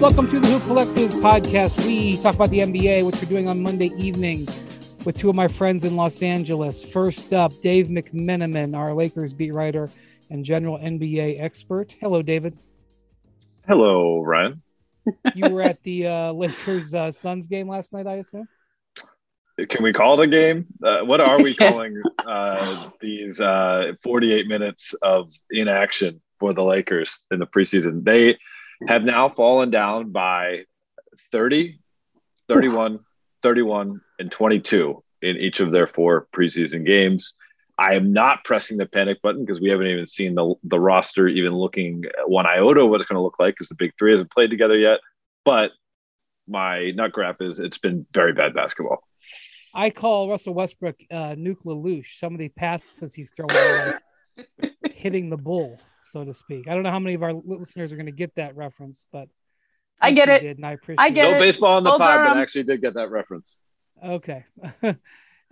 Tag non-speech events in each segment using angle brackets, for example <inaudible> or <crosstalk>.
Welcome to the Hoop Collective podcast. We talk about the NBA, which we're doing on Monday evening with two of my friends in Los Angeles. First up, Dave McMenamin, our Lakers beat writer and general NBA expert. Hello, David. Hello, Ryan. You were at the uh, Lakers uh, Suns game last night, I assume. Can we call it a game? Uh, what are we <laughs> calling uh, these uh, 48 minutes of inaction for the Lakers in the preseason? They have now fallen down by 30, 31, 31, and 22 in each of their four preseason games. I am not pressing the panic button because we haven't even seen the, the roster even looking one iota what it's going to look like because the big three hasn't played together yet. But my nut graph is it's been very bad basketball. I call Russell Westbrook uh, Nuke LaLoosh. Some of the passes he's throwing like <laughs> hitting the bull, so to speak. I don't know how many of our listeners are going to get that reference, but I get it. Did, and I appreciate I get no baseball on the Hoop pod, but. I actually did get that reference. Okay. <laughs> and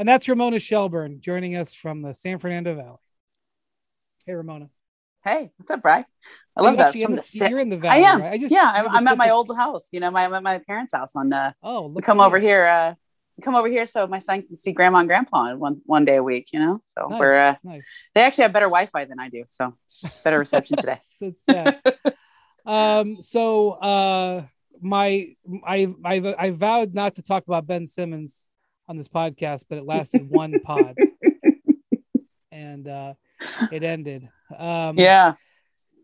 that's Ramona Shelburne joining us from the San Fernando Valley. Hey, Ramona. Hey, what's up, Bry? I Are love you that. actually in From the- the sa- you're in the I valley. am. right? I yeah, I'm, the I'm at my old house. You know, my, I'm at my parents' house on uh Oh, look come over here uh come over here so my son can see grandma and grandpa one one day a week, you know? So Nice, we're uh nice. they actually have better Wi-Fi than I do, so better reception today. <laughs> so sad. <laughs> um, so uh, my I I I vowed not to talk about Ben Simmons on this podcast, but it lasted <laughs> one pod, and uh, it ended. Um, Yeah.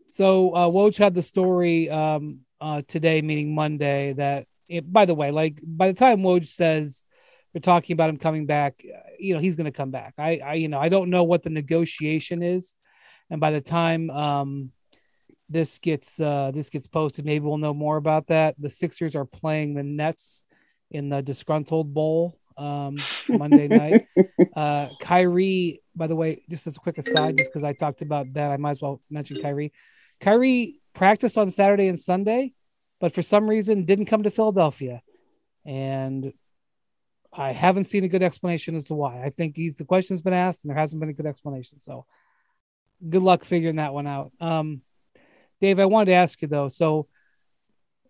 So uh, Woj had the story um, uh, today, meaning Monday. That it, by the way, like by the time Woj says they're talking about him coming back, uh, you know he's going to come back. I, I, you know, I don't know what the negotiation is, and by the time um, this gets uh, this gets posted, maybe we'll know more about that. The Sixers are playing the Nets in the disgruntled bowl um, <laughs> Monday night. Uh, Kyrie, by the way, just as a quick aside, just because I talked about that, I might as well mention Kyrie. Kyrie practiced on Saturday and Sunday, but for some reason didn't come to Philadelphia. And I haven't seen a good explanation as to why. I think he's the question's been asked and there hasn't been a good explanation. So good luck figuring that one out. Um, Dave, I wanted to ask you though. So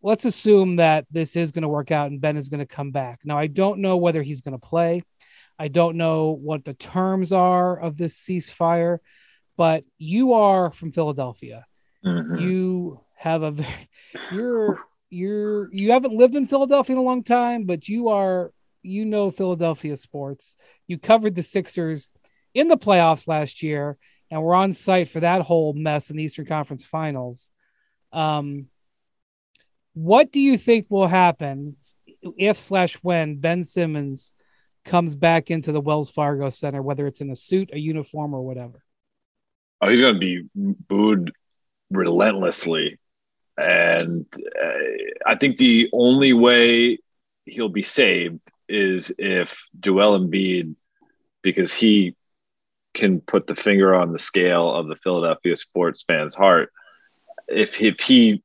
let's assume that this is going to work out and Ben is going to come back. Now, I don't know whether he's going to play. I don't know what the terms are of this ceasefire, but you are from Philadelphia. Mhm. You have a very, you're, you're, you haven't lived in Philadelphia in a long time, but you are, you know, Philadelphia sports. You covered the Sixers in the playoffs last year and we're on site for that whole mess in the Eastern Conference Finals. Um, what do you think will happen if slash when Ben Simmons comes back into the Wells Fargo Center, whether it's in a suit, a uniform, or whatever? Oh, he's going to be booed relentlessly. And uh, I think the only way he'll be saved is if Joel Embiid, because he can put the finger on the scale of the Philadelphia sports fan's heart. If if he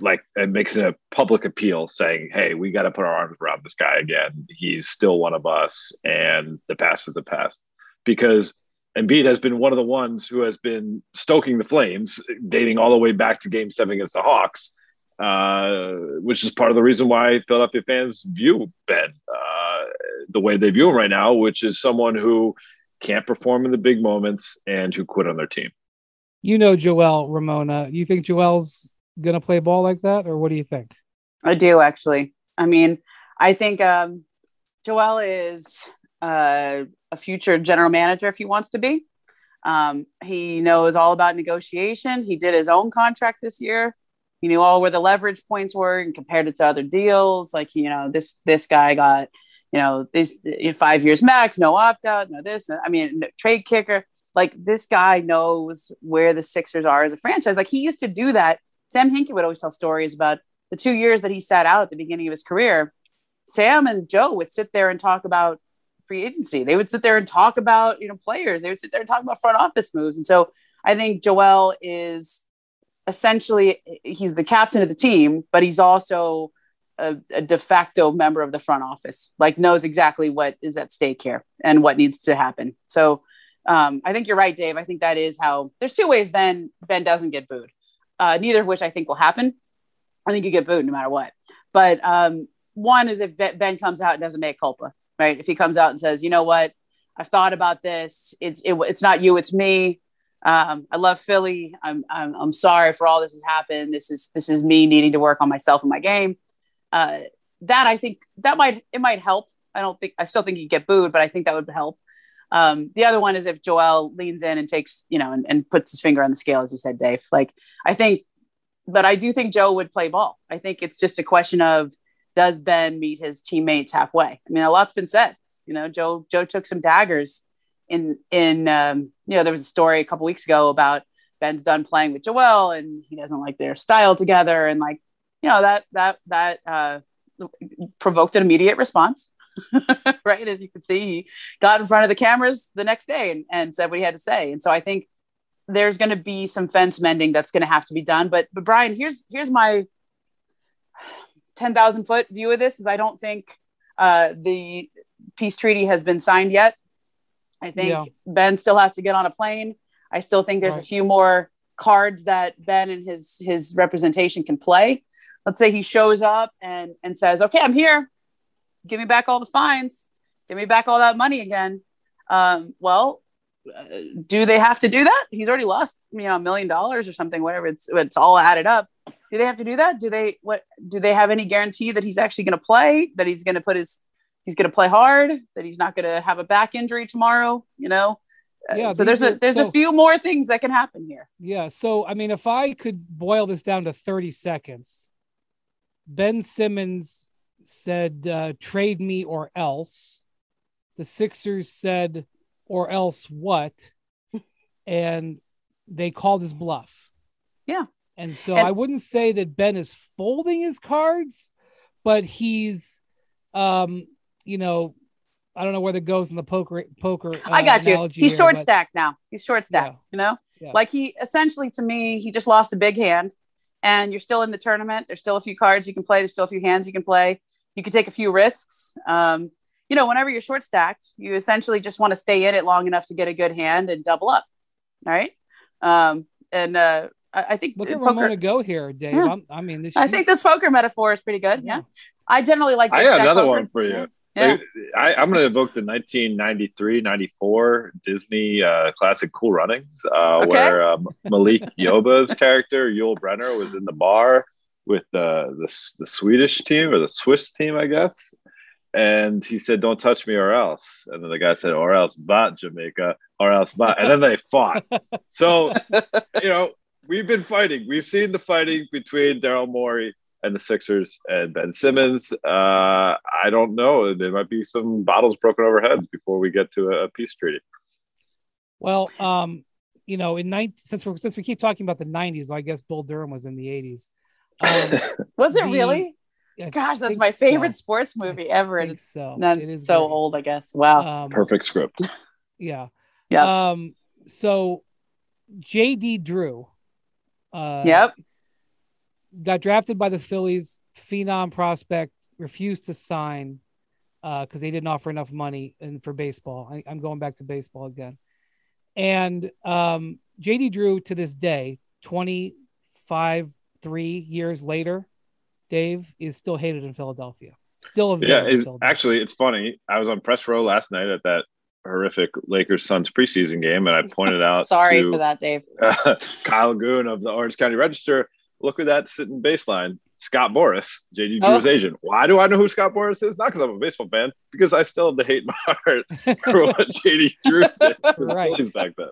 like makes a public appeal saying, "Hey, we got to put our arms around this guy again. He's still one of us, and the past is the past." Because Embiid has been one of the ones who has been stoking the flames, dating all the way back to Game Seven against the Hawks, uh, which is part of the reason why Philadelphia fans view Ben uh, the way they view him right now, which is someone who can't perform in the big moments and who quit on their team. You know Joel Ramona. You think Joel's gonna play ball like that, or what do you think? I do actually. I mean, I think um, Joel is uh, a future general manager if he wants to be. Um, he knows all about negotiation. He did his own contract this year. He knew all where the leverage points were and compared it to other deals. Like you know, this this guy got you know this five years max, no opt out, no this. I mean, no, trade kicker. Like this guy knows where the Sixers are as a franchise. Like he used to do that. Sam Hinkie would always tell stories about the two years that he sat out at the beginning of his career. Sam and Joe would sit there and talk about free agency. They would sit there and talk about you know players. They would sit there and talk about front office moves. And so I think Joel is essentially he's the captain of the team, but he's also a, a, de facto member of the front office. Like knows exactly what is at stake here and what needs to happen. So um, I think you're right, Dave. I think that is how. There's two ways Ben Ben doesn't get booed. Uh, neither of which I think will happen. I think you get booed no matter what. But um, one is if Ben comes out and doesn't make culpa, right? If he comes out and says, you know what, I've thought about this. It's it, it's not you, it's me. Um, I love Philly. I'm, I'm I'm sorry for all this has happened. This is this is me needing to work on myself and my game. Uh, that I think that might it might help. I don't think I still think you get booed, but I think that would help. Um, the other one is if Joel leans in and takes, you know, and, and puts his finger on the scale, as you said, Dave. Like I think, but I do think Joe would play ball. I think it's just a question of does Ben meet his teammates halfway? I mean, a lot's been said. You know, Joe Joe took some daggers in in um, you know there was a story a couple weeks ago about Ben's done playing with Joel and he doesn't like their style together and like you know that that that uh, provoked an immediate response <laughs> right? As you can see, he got in front of the cameras the next day and, and said what he had to say. And so I think there's going to be some fence mending that's going to have to be done. But but Brian, here's here's my ten thousand foot view of this: is I don't think uh, the peace treaty has been signed yet. I think yeah. Ben still has to get on a plane. I still think there's right. a few more cards that Ben and his his representation can play. Let's say he shows up and and says, "Okay, I'm here give me back all the fines, give me back all that money again. Um, well, uh, do they have to do that? He's already lost, you know, a million dollars or something, whatever. It's it's all added up. Do they have to do that? Do they what? Do they have any guarantee that he's actually going to play? That he's going to put his he's going to play hard? That he's not going to have a back injury tomorrow? You know. Uh, yeah, so there's are, a there's so, a few more things that can happen here. Yeah. So I mean, if I could boil this down to 30 seconds, Ben Simmons said uh, trade me or else. The Sixers said or else what? <laughs> and they called his bluff. Yeah. And so and- I wouldn't say that Ben is folding his cards, but he's um, you know, I don't know where that goes in the poker poker. Uh, I got you. He's here, short but... stacked now. He's short stacked, yeah. you know? Yeah. Like he essentially to me, he just lost a big hand and you're still in the tournament. There's still a few cards you can play. There's still a few hands you can play you can take a few risks. Um, you know, whenever you're short stacked, you essentially just want to stay in it long enough to get a good hand and double up. All right. Um, and uh, I, I think look at poker, Ramona go here, Dave. Yeah. i mean, this, I think this poker metaphor is pretty good. Yeah. yeah. I generally like. I got another poker. one for you. Yeah. I, am going to evoke the 1993 94 Disney uh, classic Cool Runnings, uh, okay. where um, Malik Yoba's <laughs> character, Yul Brenner, was in the bar with the, the the Swedish team or the Swiss team, I guess. And he said, "Don't touch me, or else." And then the guy said, "Or else, but Jamaica, or else, but." And then they fought. so, <laughs> you know, we've been fighting. We've seen the fighting between Daryl Morey and the Sixers and Ben Simmons. Uh, I don't know. There might be some bottles broken over heads before we get to a, a peace treaty. Well, um, you know, in 19, since we since we keep talking about the 90s, I guess Bull Durham was in the 80s. Um, <laughs> was it the, really? I Gosh, that's my favorite so. sports movie I ever. And so. Not it is so great. old, I guess. Wow. Um, Perfect script. Yeah. Yeah. Um, so JD Drew. Uh, yep. Got drafted by the Phillies, phenom prospect, refused to sign because uh, they didn't offer enough money and for baseball. I, am going back to baseball again. And um, JD Drew to this day, 25 three years later, Dave is still hated in Philadelphia. Still a yeah. Is actually it's funny. I was on press row last night at that horrific Lakers Suns preseason game, and I pointed <laughs> out. Sorry to, for that, Dave. Uh, <laughs> Kyle Goon of the Orange County Register. Look at that sitting baseline. Scott Boras, JD oh. Drew's oh. agent. Why do I know who Scott Boras is? Not because I'm a baseball fan, because I still have the hate in my heart <laughs> for what JD Drew did right. back then.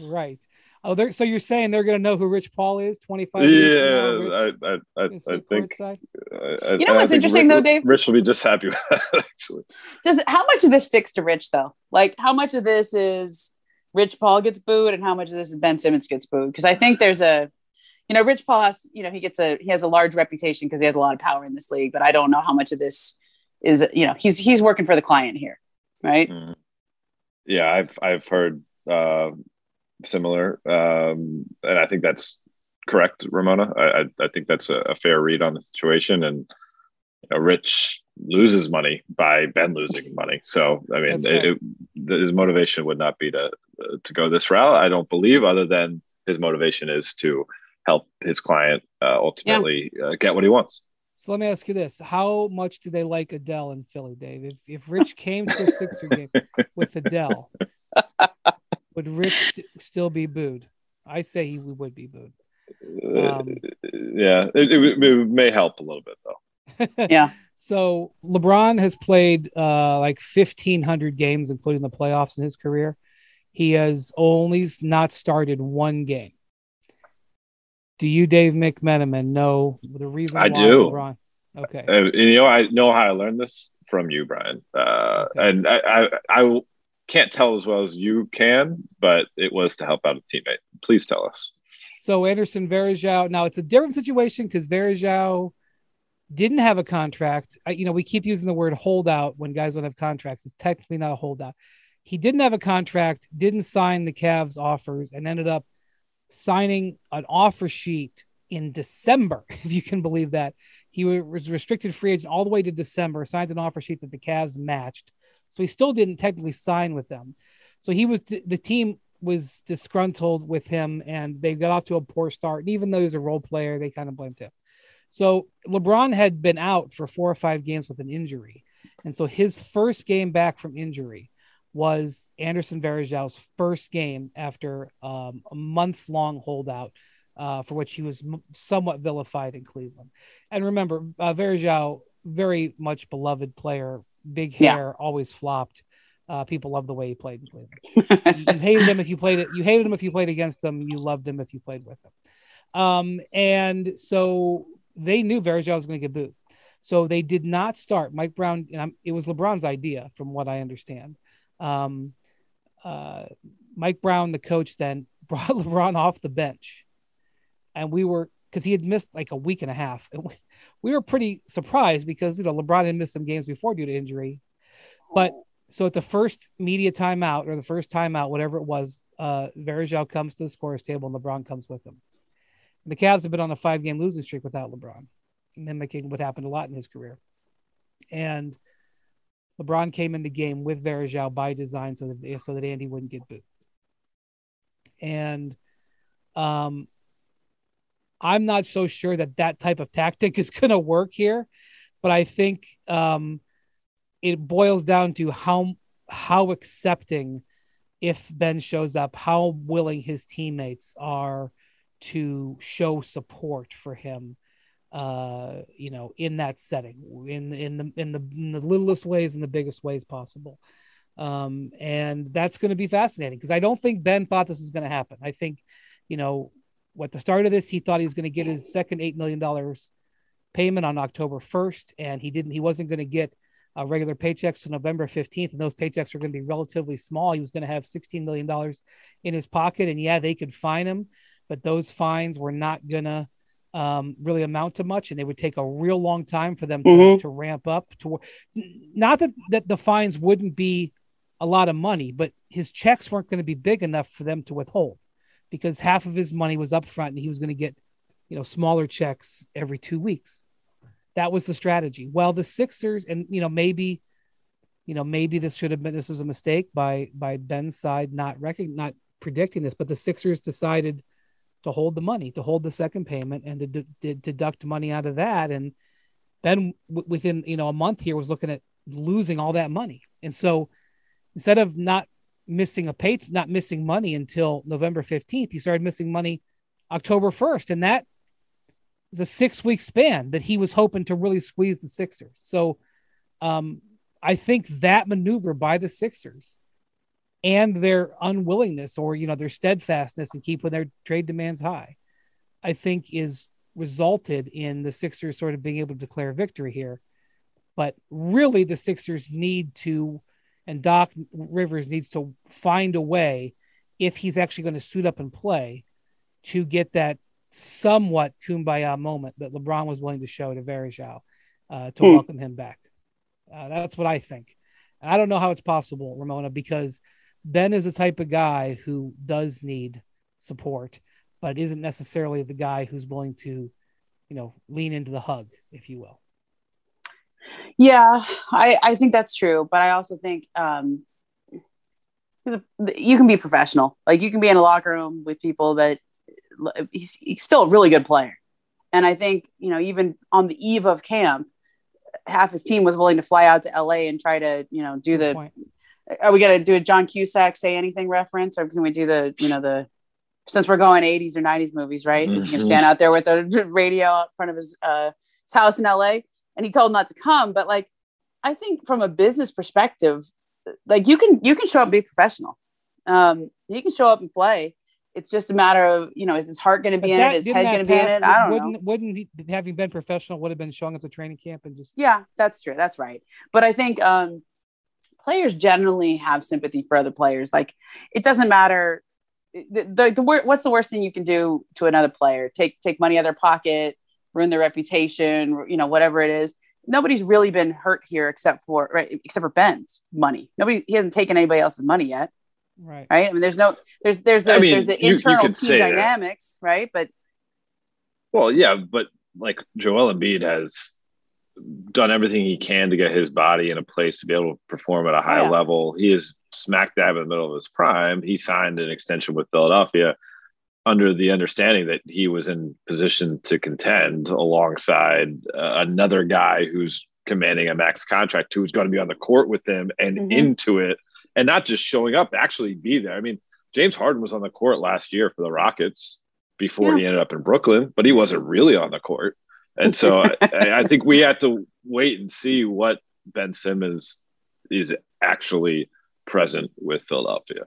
Right. Oh, so you're saying they're going to know who Rich Paul is 25 yeah, years from now? I, I, I, I think. I, you know what's interesting Rich, though, Dave? Rich will be just happy with that, <laughs> actually. Does how much of this sticks to Rich though? Like, how much of this is Rich Paul gets booed, and how much of this is Ben Simmons gets booed? Because I think there's a, you know, Rich Paul has, you know, he gets a he has a large reputation because he has a lot of power in this league, but I don't know how much of this is, you know, he's he's working for the client here, right? Mm. Yeah, I've I've heard. Uh, similar, um, and I think that's correct, Ramona. I, I, I think that's a, a, fair read on the situation, and you know, Rich loses money by Ben losing money. So I mean, right. it, it, his motivation would not be to to go this route. I don't believe, other than his motivation is to help his client uh, ultimately yeah. uh, get what he wants. So let me ask you this: How much do they like Adele in Philly, Dave? If if Rich came to a <laughs> Sixer game with Adele, would Rich st- still be booed? I say he would be booed. Um, yeah, it, it, it, may help a little bit though. <laughs> yeah. So LeBron has played uh, like fifteen hundred games, including the playoffs in his career. He has only not started one game. Do you, Dave McMenamin, know the reason? I do. LeBron? Okay. Uh, you know, I know how I learned this from you, Brian, uh, okay. and I, I, I can't tell as well as you can, but it was to help out a teammate. Please tell us. So Anderson Varejao. Now it's a different situation because Varejao didn't have a contract. I, you know, we keep using the word holdout when guys don't have contracts. It's technically not a holdout. He didn't have a contract, didn't sign the Cavs offers, and ended up signing an offer sheet in December, <laughs> if you can believe that. He was restricted free agent all the way to December, signed an offer sheet that the Cavs matched. So he still didn't technically sign with them. So he was the team was disgruntled with him and they got off to a poor start. And even though he was a role player, they kind of blamed him. So LeBron had been out for four or five games with an injury. And so his first game back from injury was Anderson Varejao's first game after um, a months long holdout, uh, for which he was m- somewhat vilified in Cleveland. And remember, uh, Varejao, very much beloved player, big hair, yeah. always flopped. Uh, people love the way he played in Cleveland. <laughs> you hated him if you played it. You hated him if you played against him. You loved him if you played with him. Um, and so they knew Varejao was going to get booed. So they did not start Mike Brown. And I'm, it was LeBron's idea, from what I understand. Um, uh, Mike Brown, the coach, then <laughs> brought LeBron off the bench, and we were because he had missed like a week and a half, and we, we were pretty surprised because you know LeBron had missed some games before due to injury, but so at the first media timeout or the first timeout, whatever it was, uh, Varejao comes to the scorers table and LeBron comes with him. And the Cavs have been on a five game losing streak without LeBron, mimicking what happened a lot in his career. And LeBron came in the game with Varejao by design so that so that Andy wouldn't get booed. And um, I'm not so sure that that type of tactic is <laughs> going to work here, but I think um, it boils down to how how accepting if Ben shows up, how willing his teammates are to show support for him uh, you know, in that setting, in in the in the in the littlest ways and the biggest ways possible. Um, and that's going to be fascinating because I don't think Ben thought this was going to happen. I think, you know, at the start of this, he thought he was going to get his second eight million dollars payment on October first, and he didn't. He wasn't going to get regular paychecks to November 15th, and those paychecks were going to be relatively small. He was going to have $16 million in his pocket, and yeah, they could fine him, but those fines were not going to um, really amount to much, and they would take a real long time for them to, mm-hmm. to ramp up. To not that that the fines wouldn't be a lot of money, but his checks weren't going to be big enough for them to withhold because half of his money was up front, and he was going to get you know smaller checks every two weeks. That was the strategy. Well, the Sixers, and you know maybe you know maybe this should have been this is a mistake by by Ben's side not recogn- not predicting this, but the Sixers decided to hold the money, to hold the second payment, and to, d- d- deduct money out of that. And Ben, w- within you know a month here, was looking at losing all that money. And so instead of not missing a pay, not missing money until November fifteenth, he started missing money October first, and that is a six week span that he was hoping to really squeeze the Sixers. So um, I think that maneuver by the Sixers and their unwillingness or you know their steadfastness in keeping their trade demands high, I think is resulted in the Sixers sort of being able to declare victory here. But really, the Sixers need to, and Doc Rivers needs to find a way if he's actually going to suit up and play to get that somewhat kumbaya moment that LeBron was willing to show to Varejao uh, to hmm. welcome him back. Uh, that's what I think. I don't know how it's possible, Ramona, because Ben is the type of guy who does need support, but isn't necessarily the guy who's willing to, you know, lean into the hug, if you will. Yeah, I, I think that's true. But I also think um, you can be professional. Like you can be in a locker room with people that he's, he's still a really good player. And I think, you know, even on the eve of camp, half his team was willing to fly out to LA and try to, you know, do the, are we going to do a John Cusack say anything reference or can we do the, you know, the, since we're going 80s or 90s movies, right? Mm-hmm. He's going to stand out there with a <laughs> radio out front of his, uh, his house in LA. And he told him not to come. But like, I think from a business perspective, like you can, you can show up and be professional. Um, you can show up and play. It's just a matter of, you know, is his heart going to be in it? Is his head going to be in it? I don't wouldn't, know. Wouldn't he, having been professional would have been showing up to training camp and just. Yeah, that's true. That's right. But I think um, players generally have sympathy for other players. Like it doesn't matter. The, the, the what's the worst thing you can do to another player? Take take money out of their pocket, ruin their reputation, you know, whatever it is. Nobody's really been hurt here except for right, except for Ben's money. Nobody he hasn't taken anybody else's money yet. Right. Right. I mean, there's no, there's, there's, a, I mean, there's the internal you, you team dynamics, that. right? But, well, yeah, but like Joel Embiid has done everything he can to get his body in a place to be able to perform at a high yeah. level. He is smack dab in the middle of his prime. He signed an extension with Philadelphia under the understanding that he was in position to contend alongside uh, another guy who's commanding a max contract who's going to be on the court with him and mm-hmm. into it and not just showing up, actually be there. I mean, James Harden was on the court last year for the Rockets before yeah. he ended up in Brooklyn, but he wasn't really on the court. And so I, I, think we have to wait and see what Ben Simmons is actually present with Philadelphia.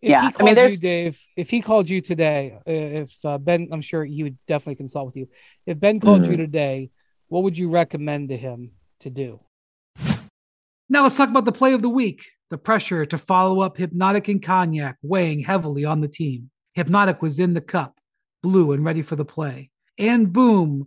If yeah, I mean, there's you, Dave. If he called you today, uh, if uh, Ben, I'm sure he would definitely consult with you. If Ben called mm-hmm. you today, what would you recommend to him to do? Now let's talk about the play of the week. The pressure to follow up Hypnotic and Cognac weighing heavily on the team. Hypnotic was in the cup, blue and ready for the play. And boom,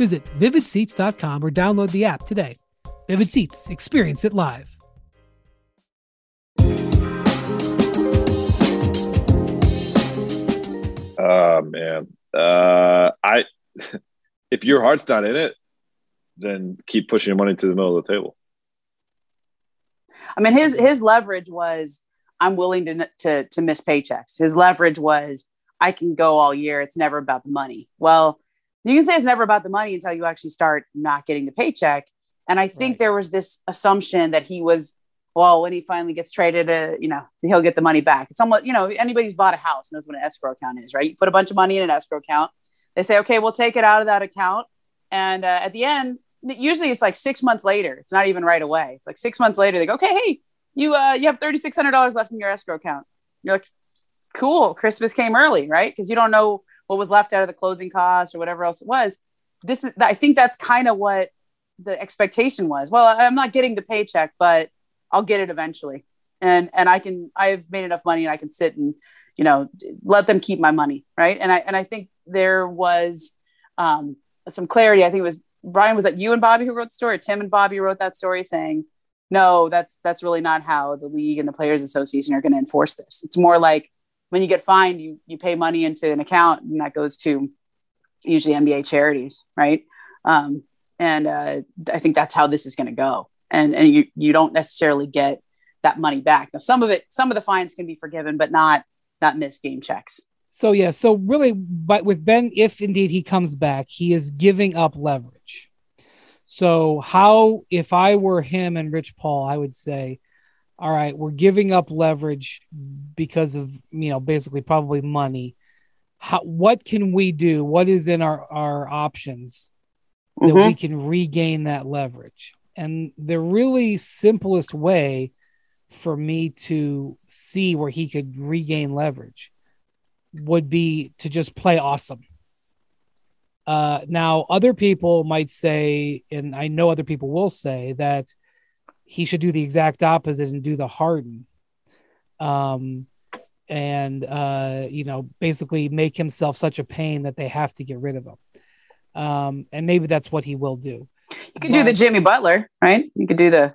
Visit vividseats.com or download the app today. Vivid Seats, experience it live. Oh man, uh, I <laughs> if your heart's not in it, then keep pushing your money to the middle of the table. I mean, his his leverage was I'm willing to to to miss paychecks. His leverage was I can go all year. It's never about the money. Well, you can say it's never about the money until you actually start not getting the paycheck. And I think right. there was this assumption that he was, well, when he finally gets traded, uh, you know, he'll get the money back. It's almost, you know, anybody who's bought a house knows what an escrow account is, right? You put a bunch of money in an escrow account. They say, okay, we'll take it out of that account. And uh, at the end, usually it's like six months later. It's not even right away. It's like six months later. They go, okay, hey, you uh, you have thirty six hundred dollars left in your escrow account. You're like, cool. Christmas came early, right? Because you don't know what was left out of the closing costs or whatever else it was. This is, I think that's kind of what the expectation was. Well, I'm not getting the paycheck, but I'll get it eventually, and and I can. I've made enough money, and I can sit and you know let them keep my money, right? And I and I think there was um, some clarity. I think it was Brian, was that you and Bobby who wrote the story? Tim and Bobby wrote that story saying, no, that's that's really not how the league and the players association are going to enforce this. It's more like when you get fined, you you pay money into an account and that goes to usually NBA charities, right? Um, and uh, I think that's how this is going to go. And and you you don't necessarily get that money back. Now, some of it, some of the fines can be forgiven, but not not missed game checks. So yeah, so really, but with Ben, if indeed he comes back, he is giving up leverage. So how, if I were him and Rich Paul, I would say, all right, we're giving up leverage because of you know basically probably money. How, what can we do? What is in our our options that mm-hmm. we can regain that leverage? And the really simplest way for me to see where he could regain leverage would be to just play awesome. Uh, now, other people might say, and I know other people will say that he should do the exact opposite and do the Harden, um, and uh, you know, basically make himself such a pain that they have to get rid of him. Um, and maybe that's what he will do. You could but, do the Jimmy Butler, right? You could do the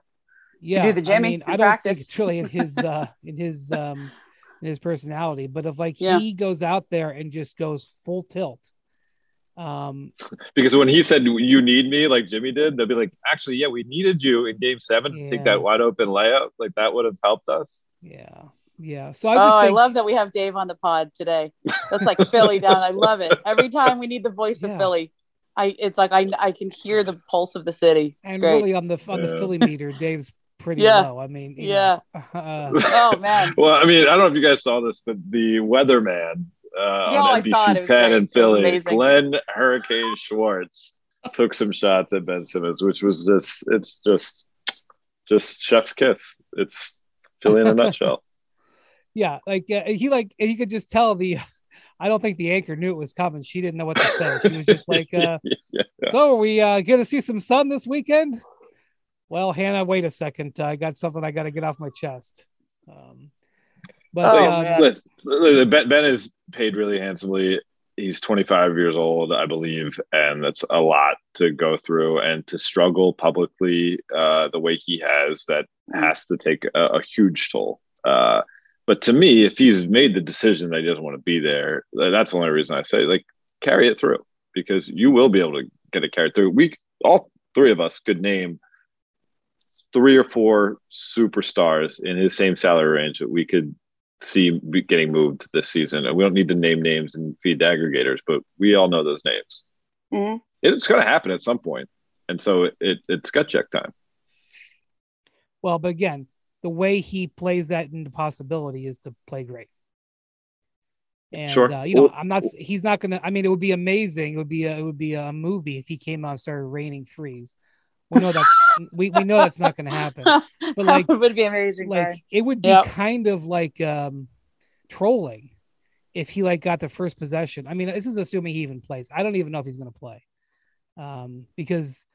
yeah, do the Jimmy. I, mean, I don't practice. think it's really in his <laughs> uh, in his um, in his personality, but if like yeah. he goes out there and just goes full tilt. Um, because when he said you need me, like Jimmy did, they'll be like, actually, yeah, we needed you in Game Seven yeah. to take that wide open layup. Like that would have helped us. Yeah. Yeah. So I oh, think... I love that we have Dave on the pod today. That's like Philly down. I love it. Every time we need the voice yeah. of Philly, I it's like I I can hear the pulse of the city. It's and great. really on the on the Philly meter, Dave's pretty yeah. low. I mean, yeah. <laughs> Uh, oh man. well, I mean, I don't know if you guys saw this, but the weatherman uh, on NBC 10 in Philly, Glenn Hurricane Schwartz <laughs> took some shots at Ben Simmons, which was just it's just just chef's kiss. It's Philly in a nutshell. <laughs> Yeah, like uh, he like he could just tell the. <laughs> I don't think the anchor knew it was coming. She didn't know what to say. She was just like, uh, yeah. "So, are we uh, going to see some sun this weekend?" well, Hannah, wait a second. I got something I got to get off my chest. Um, but oh, uh, listen, ben, ben is paid really handsomely. He's 25 years old, I believe, and that's a lot to go through and to struggle publicly uh, the way he has. That has to take a, a huge toll. Uh, but to me, if he's made the decision that he doesn't want to be there, that's the only reason I say like carry it through because you will be able to get it carried through. We all three of us could name three or four superstars in his same salary range that we could see getting moved this season. And we don't need to name names and feed the aggregators, but we all know those names. Mm-hmm. It's going to happen at some point, and so it, it, it's gut check time. Well, but again, the way he plays that into possibility is to play great. And sure. uh, you know, I'm not. He's not gonna. I mean, it would be amazing. It would be. A, it would be a movie if he came out and started raining threes. We know that's we, we know that's not going to happen. <laughs> But like, it would be amazing. Like, it would be yep. kind of like um, trolling if he like got the first possession. I mean, this is assuming he even plays. I don't even know if he's going to play, um, because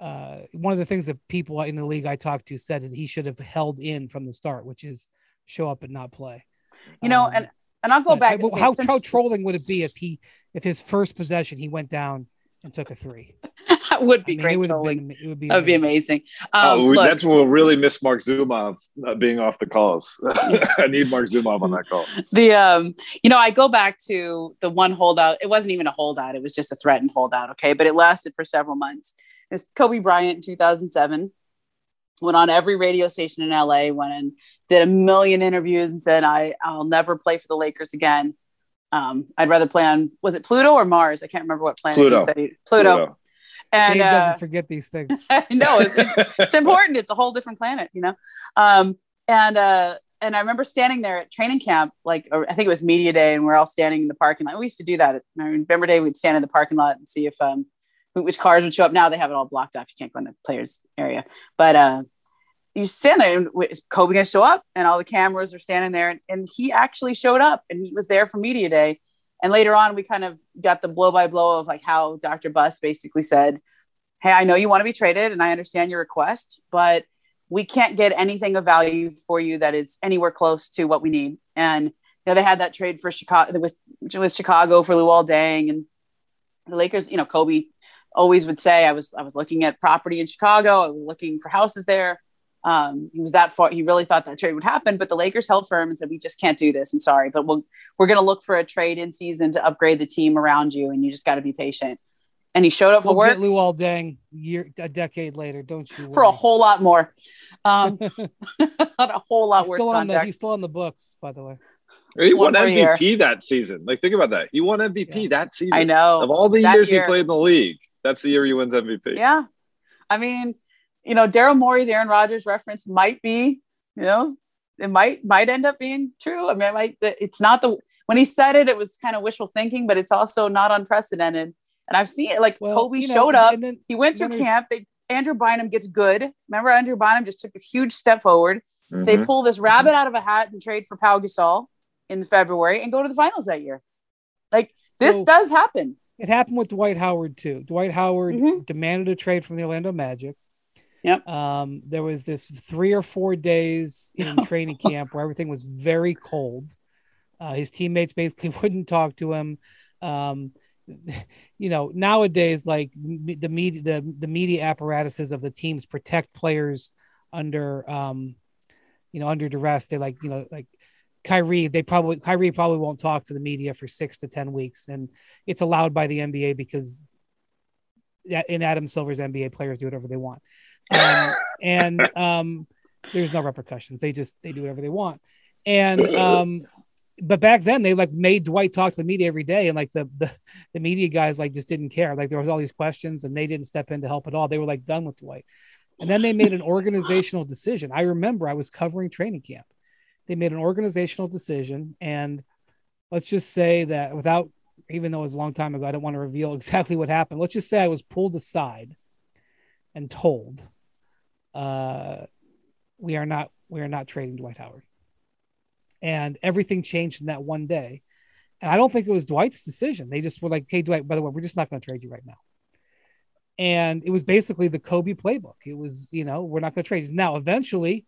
uh, one of the things that people in the league I talked to said is he should have held in from the start, which is show up and not play. You know, um, and and I'll go back. I, how, since... how trolling would it be if he if his first possession he went down and took a three? That would be I mean, great. It would, been, it would be that would be amazing. Um, oh, look, that's when we'll really miss Marc Zumoff uh, being off the calls. <laughs> I need Marc Zumoff on that call. The um, you know, I go back to the one holdout. It wasn't even a holdout; it was just a threatened holdout. Okay, but it lasted for several months. It was Kobe Bryant in 2007. Went on every radio station in LA. Went and did a million interviews and said, "I I'll never play for the Lakers again." Um, I'd rather play on was it Pluto or Mars? I can't remember what planet Pluto. he said. Pluto. Pluto. And Dave doesn't uh, forget these <laughs> things. no, it's, it's important. It's a whole different planet, you know. Um, and uh, and I remember standing there at training camp, like I think it was media day, and we're all standing in the parking lot. We used to do that. At November Day, we'd stand in the parking lot and see if um, which cars would show up. Now they have it all blocked off. You can't go in the players area, but uh, you stand there and is Kobe gonna show up? And all the cameras are standing there, and, and he actually showed up, and he was there for media day. And later on, we kind of got the blow by blow of like how Dr. Buss basically said, Hey, I know you want to be traded and I understand your request, but we can't get anything of value for you that is anywhere close to what we need. And, you know, they had that trade for Chicago with, Chicago for Luol Deng and the Lakers, you know, Kobe always would say, I was, I was looking at property in Chicago. I was looking for houses there. Um, he was that far. He really thought that trade would happen, but the Lakers held firm and said, "We just can't do this. I'm sorry, but we'll, we're going to look for a trade in season to upgrade the team around you, and you just got to be patient." And he showed up we'll for work. Get Luol Deng year a decade later, don't you? Worry. For a whole lot more, um, <laughs> <laughs> a whole lot he's worse. Still on the, he's still on the books, by the way. He won MVP year. that season. Like, think about that. He won MVP yeah. that season. I know. Of all the years year. he played in the league, that's the year he wins MVP. Yeah. I mean, you know, Daryl Morey's Aaron Rodgers reference might be, you know, it might might end up being true. I mean, it might. It's not the when he said it, it was kind of wishful thinking, but it's also not unprecedented. And I've seen it. Like well, Kobe you know, showed up. Then, he went to camp. They Andrew Bynum gets good. Remember, Andrew Bynum just took this huge step forward. Mhm. They pull this rabbit out of a hat and trade for Pau Gasol in February and go to the finals that year. Like this So- does happen. It happened with Dwight Howard too. Dwight Howard Mhm. demanded a trade from the Orlando Magic. Yep. Um, there was this three or four days in <laughs> training camp where everything was very cold. Uh, his teammates basically <laughs> wouldn't talk to him. Um, <laughs> you know, nowadays, like the media, the, the media apparatuses of the teams protect players under, um, you know, under duress. They like, you know, like Kyrie, they probably Kyrie probably won't talk to the media for six to ten weeks, and it's allowed by the NBA because in Adam Silver's NBA, players do whatever they want, um, and um, there's no repercussions. They just they do whatever they want, and um, but back then they like made Dwight talk to the media every day, and like the the, the media guys like just didn't care. Like there was all these questions, and they didn't step in to help at all. They were like done with Dwight, and then they made an organizational decision. I remember I was covering training camp. They made an organizational decision, and let's just say that without even though it was a long time ago, I don't want to reveal <laughs> exactly what happened. Let's just say I was pulled aside and told, uh, "We are not, we are not trading Dwight Howard," and everything changed in that one day. And I don't think it was Dwight's decision. They just were like, "Hey, Dwight, by the way, we're just not going to trade you right now." And it was basically the Kobe playbook. It was, you know, we're not going to trade you now. Eventually,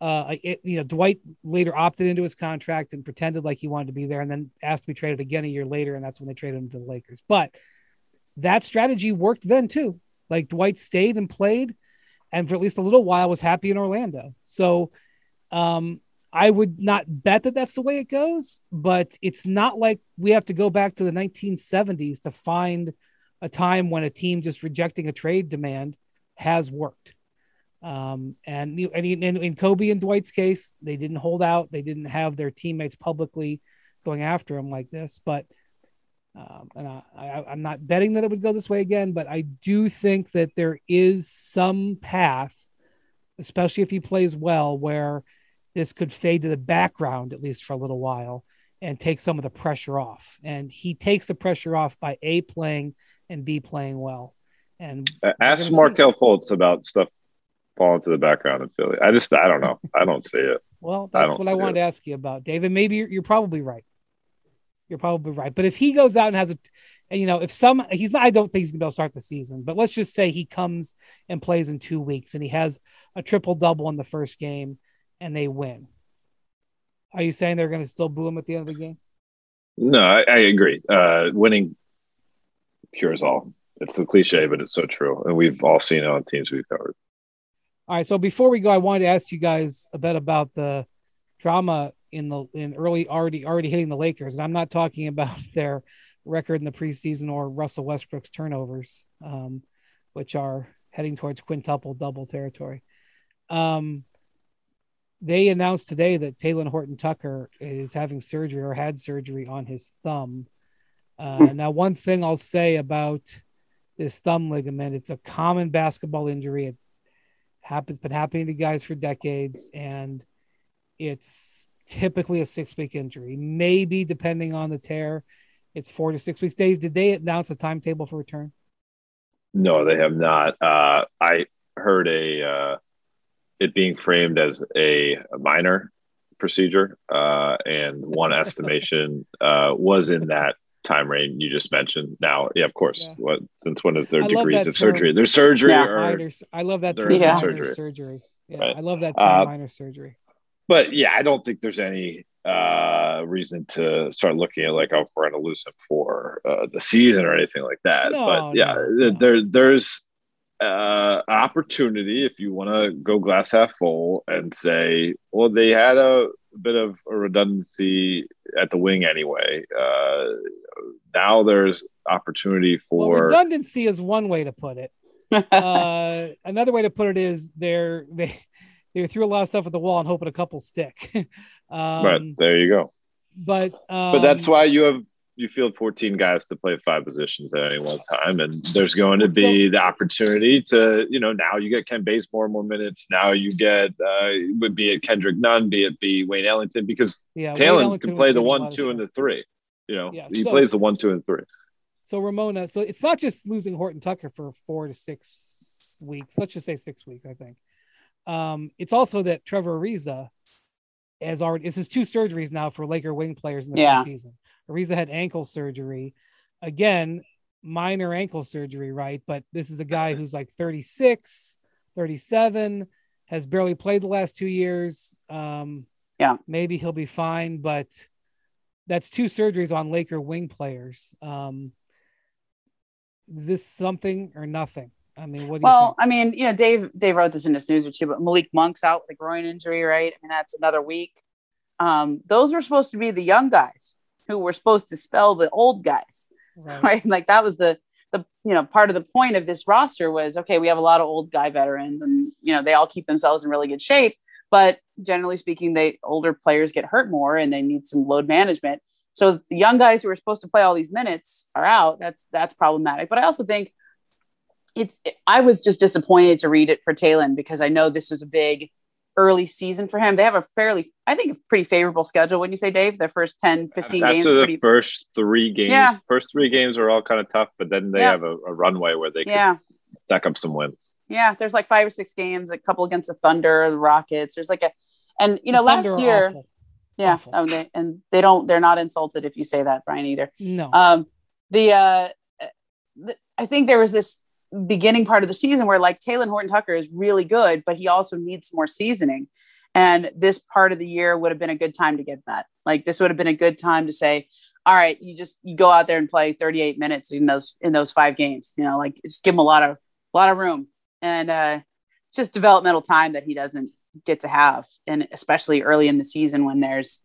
uh, it, you know, Dwight later opted into his contract and pretended like he wanted to be there, and then asked to be traded again a year later, and that's when they traded him to the Lakers. But that strategy worked then too. Like Dwight stayed and played, and for at least a little while was happy in Orlando. So, um, I would not bet that that's the way it goes, but it's not like we have to go back to the 1970s to find a time when a team just rejecting a trade demand has worked. Um, and and in, in Kobe and Dwight's case, they didn't hold out. They didn't have their teammates publicly going after him like this. But um, and I, I, I'm not betting that it would go this way again. But I do think that there is some path, especially if he plays well, where this could fade to the background at least for a little while and take some of the pressure off. And he takes the pressure off by a playing and b playing well. And Uh, Ask. Markelle Fultz about stuff falling to the background in Philly. I just, I don't know. I don't see it. Well, that's don't what I wanted it. to ask you about, David. Maybe you're, you're probably right. You're probably right. But if he goes out and has a, you know, if some, he's not, I don't think he's going to be able to start the season, but let's just say he comes and plays in two weeks and he has a triple double in the first game and they win. Are you saying they're going to still boo him at the end of the game? No, I, I agree. Uh, winning cures all. It's a cliche, but it's so true. And we've all seen it on teams we've covered. All right. So before we go, I wanted to ask you guys a bit about the drama in the in early already already hitting the Lakers, and I'm not talking about <laughs> their record in the preseason or Russell Westbrook's turnovers, um, which are heading towards quintuple double territory. Um, they announced today that Talen Horton Tucker is having surgery or had surgery on his thumb. Uh, now, one thing I'll say about this thumb ligament, it's a common basketball injury. It happens been happening to guys for decades and it's typically a six week injury maybe depending on the tear it's four to six weeks dave did they announce a timetable for return No, they have not. Uh, I heard a uh, it being framed as a, a minor procedure, uh, and one <laughs> estimation uh, was in that time range you just mentioned. Now, yeah, of course. Yeah. What since when is there I degrees that of surgery? term. There's surgery, Yeah. or minor, i love that term is minor surgery. surgery, yeah Right. i love that term Uh, minor surgery but yeah, I don't think there's any uh, reason to start looking at like, oh, we're going to lose him for uh, the season or anything like that. No, but yeah, no, no. there there's uh, opportunity if you want to go glass half full and say, well, they had a bit of a redundancy at the wing anyway. Uh, now there's opportunity well for redundancy is one way to put it <laughs> uh, another way to put it is they're they they threw a lot of stuff at the wall and hoping a couple stick <laughs> um, but there you go. but um, But that's why you have you field 14 guys to play five positions at any one time, and there's going to be the opportunity to you know now you get Kent Bazemore more and more minutes. Now you get uh, would be it Kendrick Nunn, be it be Wayne Ellington, because yeah Talen can play the getting a lot one, two, and the three. You know, Yeah, he so- plays the one, two, and three. So Ramona, so it's not just losing Horton Tucker for four to six weeks. Let's just say six weeks. I think. Um, it's also that Trevor Ariza has already. This is two surgeries now for Laker wing players in the Yeah. season. Ariza had ankle surgery. Again, minor ankle surgery, right? But this is a guy who's like 36, 37, has barely played the last two years. Um, Yeah. maybe he'll be fine, but that's two surgeries on Laker wing players. Um, is this something or nothing? I mean, what do you Well? I mean, you know, Dave Dave wrote this in his news or two, but Malik Monk's out with a groin injury, right? I mean, that's another week. Um, those were supposed to be the young guys who were supposed to spell the old guys, <laughs> Right. right? Like that was the the you know part of the point of this roster was okay, we have a lot of old guy veterans, and you know they all keep themselves in really good shape, but generally speaking, they older players get hurt more and they need some load management. So the young guys who are supposed to play all these minutes are out. That's that's problematic. But I also think it's I was just disappointed to read it for Talen because I know this was a big early season for him. They have a fairly, I think, a pretty favorable schedule. Wouldn't you say, Dave? Their first 10, 15 After games. the Pretty, first three games, Yeah. first three games are all kind of tough, but then they Yeah. have a, a runway where they yeah. can stack up some wins. Yeah. There's like five or six games, a couple against the Thunder, the Rockets. There's like a, and you know, last year, awful. yeah. awful. Oh, they, and they don't, they're not insulted if you say that, Brian, either. No. Um, the uh, the, I think there was this beginning part of the season where like Talen Horton Tucker is really good, but he also needs more seasoning. And this part of the year would have been a good time to get that. Like this would have been a good time to say, all right, you just you go out there and play 38 minutes in those in those five games. You know, like just give him a lot of a lot of room. And uh just developmental time that he doesn't get to have. And especially early in the season when there's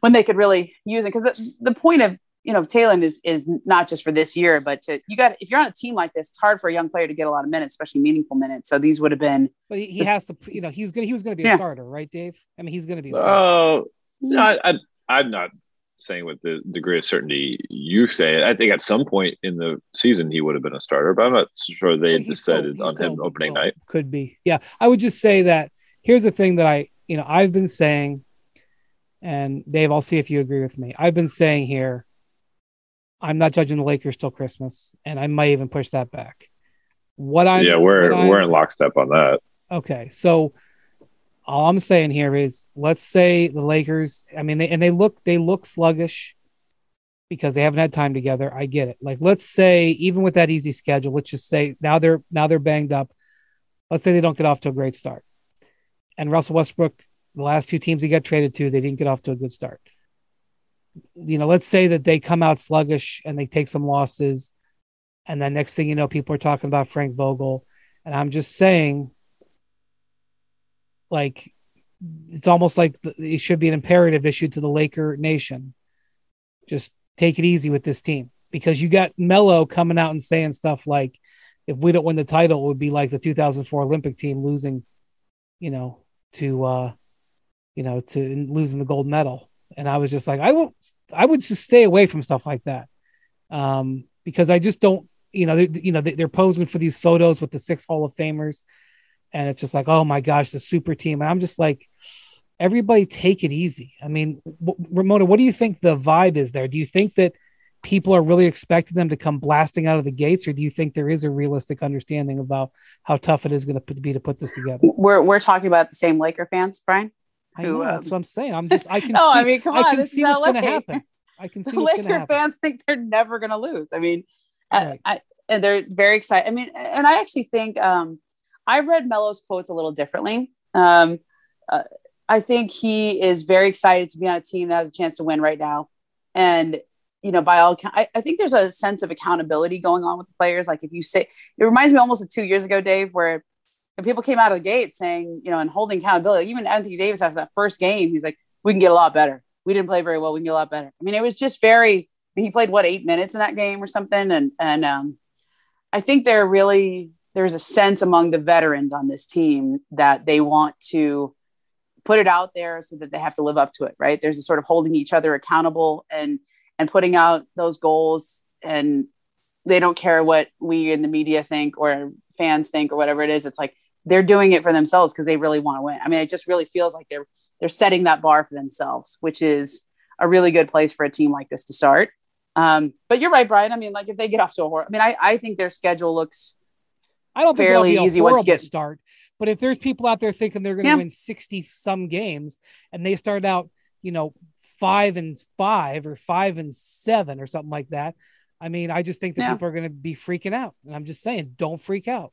when they could really use it. Because the, the point of you know, Talen is is not just for this year, but to you got if you're on a team like this, it's hard for a young player to get a lot of minutes, especially meaningful minutes. So these would have been but he, he has to, you know, he was gonna he was gonna be a starter, right, Dave? I mean, he's gonna be a starter. Oh, no, I, I, I'm not saying with the degree of certainty you say it. I think at some point in the season he would have been a starter, but I'm not sure they But he's still- decided on him opening well, night. Could be. Yeah. I would just say that here's the thing that I, you know, I've been saying, and Dave, I'll see if you agree with me. I've been saying here, I'm not judging the Lakers till Christmas, and I might even push that back. What I'm yeah, we're we're in lockstep on that. Okay, so all I'm saying here is, let's say the Lakers. I mean, they and they look they look sluggish because they haven't had time together. I get it. Like, let's say even with that easy schedule, let's just say now they're now they're banged up. Let's say they don't get off to a great start, and Russell Westbrook, the last two teams he got traded to, they didn't get off to a good start. You know, let's say that they come out sluggish and they take some losses, and then next thing you know, people are talking about Frank Vogel, and I'm just saying like it's almost like it should be an imperative issue to the Laker nation. Just take it easy with this team because you got Melo coming out and saying stuff like, "If we don't win the title, it would be like the 2004 Olympic team losing, you know, to, uh, you know, to losing the gold medal." And I was just like, I will, I would just stay away from stuff like that, um, because I just don't, you know, they, you know, they, they're posing for these photos with the six Hall of Famers and it's just like, oh my gosh, the super team. And I'm just like, everybody take it easy. I mean, w- Ramona, what do you think the vibe is there? Do you think that people are really expecting them to come blasting out of the gates, or do you think there is a realistic understanding about how tough it is going to be to put this together? we're we're talking about the same Laker fans, Brian. I know, um, that's what I'm saying. I'm just, I <laughs> can No, see, I mean, come on, I can see is what's going to happen. I can see <laughs> what's going to Laker happen. fans think they're never going to lose. I mean, Right. I, I, and they're very excited. I mean, and I actually think um, I read Melo's quotes a little differently. Um, uh, I think he is very excited to be on a team that has a chance to win right now, and you know, by all account, I, I think there's a sense of accountability going on with the players. Like if you say, it reminds me almost of two years ago, Dave, where and people came out of the gate saying, you know, and holding accountability. Even Anthony Davis after that first game, he's like, "We can get a lot better. We didn't play very well. We can get a lot better." I mean, it was just very. I mean, he played what eight minutes in that game or something, and and um, I think they're really there's a sense among the veterans on this team that they want to put it out there so that they have to live up to it. Right? There's a sort of holding each other accountable and and putting out those goals and they don't care what we in the media think or fans think or whatever it is. It's like they're doing it for themselves because they really want to win. I mean, it just really feels like they're they're setting that bar for themselves, which is a really good place for a team like this to start. Um, but you're right, Brian. I mean, like if they get off to a horror, I mean, I, I think their schedule looks I don't think fairly be easy once you get- start. But if there's people out there thinking they're going to Yeah. win 60 some games and they start out, you know, five and five or five and seven or something like that, I mean, I just think that Yeah. people are going to be freaking out. And I'm just saying, don't freak out.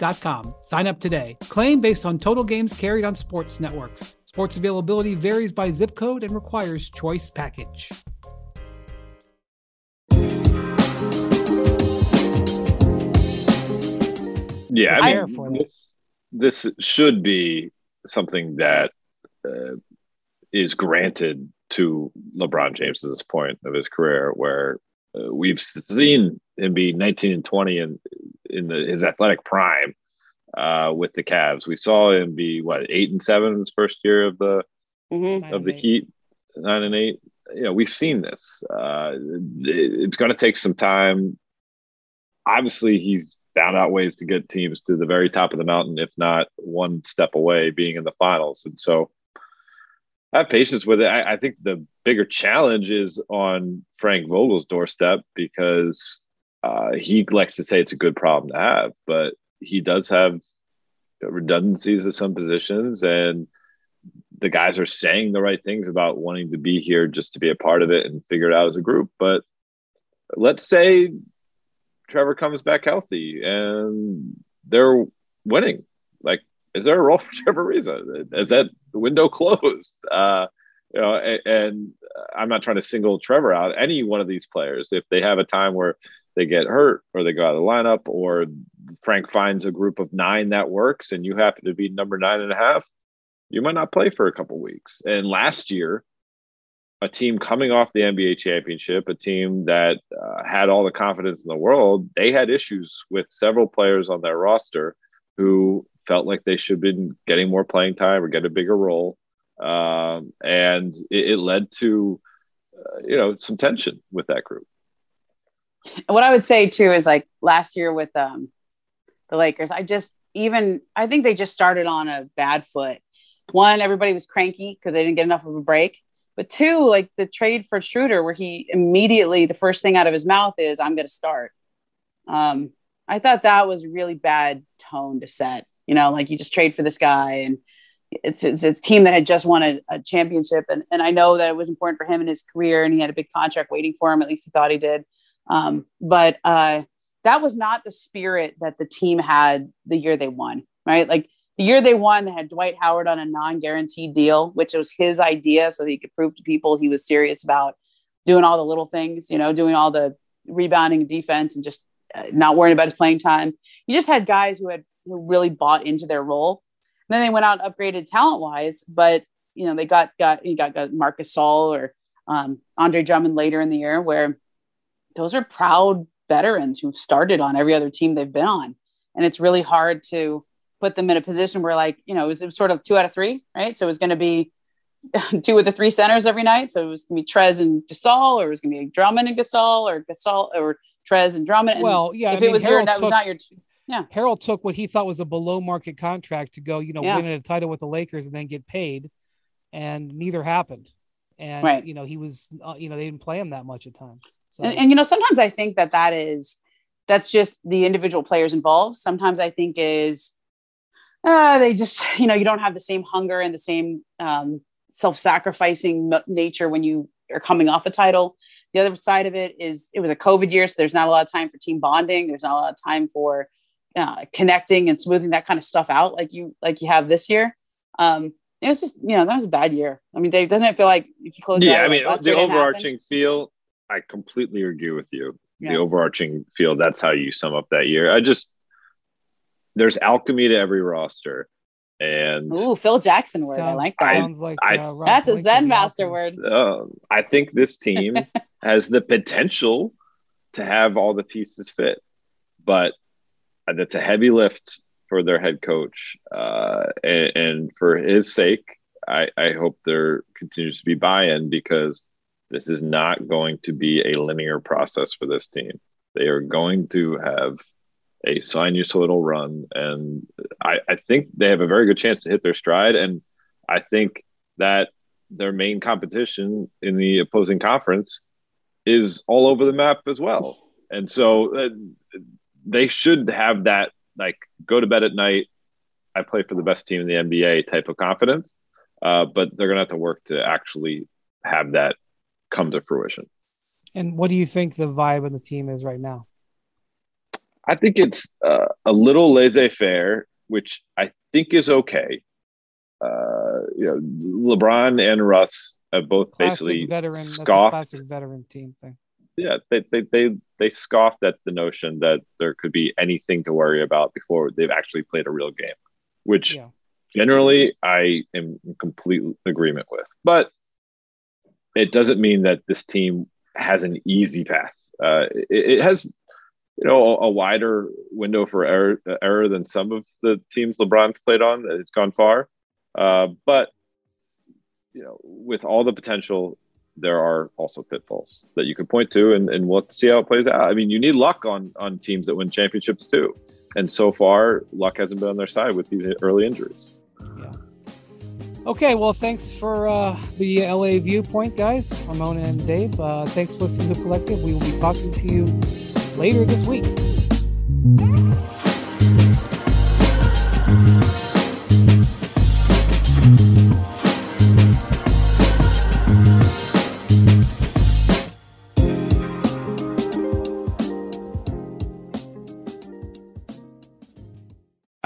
Sign up today. Claim based on total games carried on sports networks. Sports availability varies by zip code and requires choice package. Yeah, I'm I there mean, this, this should be something that uh, is granted to LeBron James at this point of his career, where uh, we've seen him be 19 and 20 in in the, his athletic prime uh, with the Cavs. We saw him be what eight and seven in his first year of the Mhm. Of the. Heat, nine and eight. You know, we've seen this. Uh, it- it's going to take some time. Obviously, he's found out ways to get teams to the very top of the mountain, if not one step away, being in the finals. And so, I have patience with it. I, I think the bigger challenge is on Frank Vogel's doorstep because uh, he likes to say it's a good problem to have, but he does have redundancies of some positions and the guys are saying the right things about wanting to be here just to be a part of it and figure it out as a group. But let's say Trevor comes back healthy and they're winning. Like, is there a role <laughs> for Trevor Ariza? Is that the window closed? <laughs> Uh, you know, and, and I'm not trying to single Trevor out. Any one of these players, if they have a time where they get hurt or they go out of the lineup or Frank finds a group of nine that works and you happen to be number nine and a half, you might not play for a couple weeks. And last year, a team coming off the NBA championship, a team that uh, had all the confidence in the world, they had issues with several players on their roster who felt like they should have been getting more playing time or get a bigger role. Um, and it, it led to, uh, you know, some tension with that group. And what I would say too is like last year with um, the Lakers, I just even I think they just started on a bad foot. One, everybody was cranky because they didn't get enough of a break. But two, like the trade for Schroeder, where he immediately the first thing out of his mouth is, "I'm going to start." Um, I thought that was really bad tone to set. You know, like you just trade for this guy, and it's it's, it's a team that had just won a, a championship, and and I know that it was important for him in his career, and he had a big contract waiting for him. At least he thought he did. Um, but uh, that was not the spirit that the team had the year they won, right? Like the year they won, they had Dwight Howard on a non-guaranteed deal, which was his idea, so he could prove to people he was serious about doing all the little things, you know, doing all the rebounding, defense, and just uh, not worrying about his playing time. You just had guys who had who really bought into their role. And then they went out and upgraded talent-wise, but you know they got got you got, got Marc Gasol or um, Andre Drummond later in the year, where those are proud veterans who've started on every other team they've been on. And it's really hard to put them in a position where, like, you know, it was, it was sort of two out of three, right? So it was going to be <laughs> two of the three centers every night. So it was going to be Trez and Gasol, or it was going to be Drummond and Gasol, or Gasol or Trez and Drummond. Well, yeah, if I it mean, was your, Harrell that was took- not your. Yeah. Harrell took what he thought was a below market contract to go, you know, Yeah. win a title with the Lakers and then get paid, and neither happened. And Right. you know, he was, uh, you know, they didn't play him that much at times. So and, and you know sometimes i think that that is that's just the individual players involved sometimes i think is uh, they just you know you don't have the same hunger and the same um, self-sacrificing nature when you are coming off a title the other side of it is it was a covid year so there's not a lot of time for team bonding there's not a lot of time for uh, connecting and smoothing that kind of stuff out like you like you have this year Um, it was just you know that was a bad year. I mean, Dave, doesn't it feel like if you close? Yeah, I mean the overarching feel. I completely agree with you. Yeah. The overarching feel. That's how you sum up that year. I just there's alchemy to every roster. And Ooh, Phil Jackson word. Sounds, I like that. Sounds like I, uh, that's a Zen master word. Uh, I think this team <laughs> has the potential to have all the pieces fit, but that's a heavy lift for their head coach. Uh, and, and, for his sake, I, I hope there continues to be buy-in because this is not going to be a linear process for this team. They are going to have a sinusoidal run. And I, I think they have a very good chance to hit their stride. And I think that their main competition in the opposing conference is all over the map as well. And so uh, they should have that, like, go to bed at night. I play for the best team in the NBA type of confidence. Uh, but they're going to have to work to actually have that come to fruition. And what do you think the vibe of the team is right now? I think it's uh, a little laissez faire, which I think is okay. Uh, you know, LeBron and Russ have both classic basically veteran, scoffed. classic veteran team thing. Yeah, they, they they they scoffed at the notion that there could be anything to worry about before they've actually played a real game, which yeah. generally I am in complete agreement with. But it doesn't mean that this team has an easy path. Uh, it, it, has you know, a, wider window for error, error than some of the teams LeBron's played on. It's gone far, uh, but you know, with all the potential, there are also pitfalls that you could point to, and, and we'll see how it plays out. I mean, you need luck on on teams that win championships too, and so far, luck hasn't been on their side with these early injuries. Okay, well, thanks for uh, the LA viewpoint, guys. Ramona and Dave. Uh, thanks for listening to Collective. We will be talking to you later this week.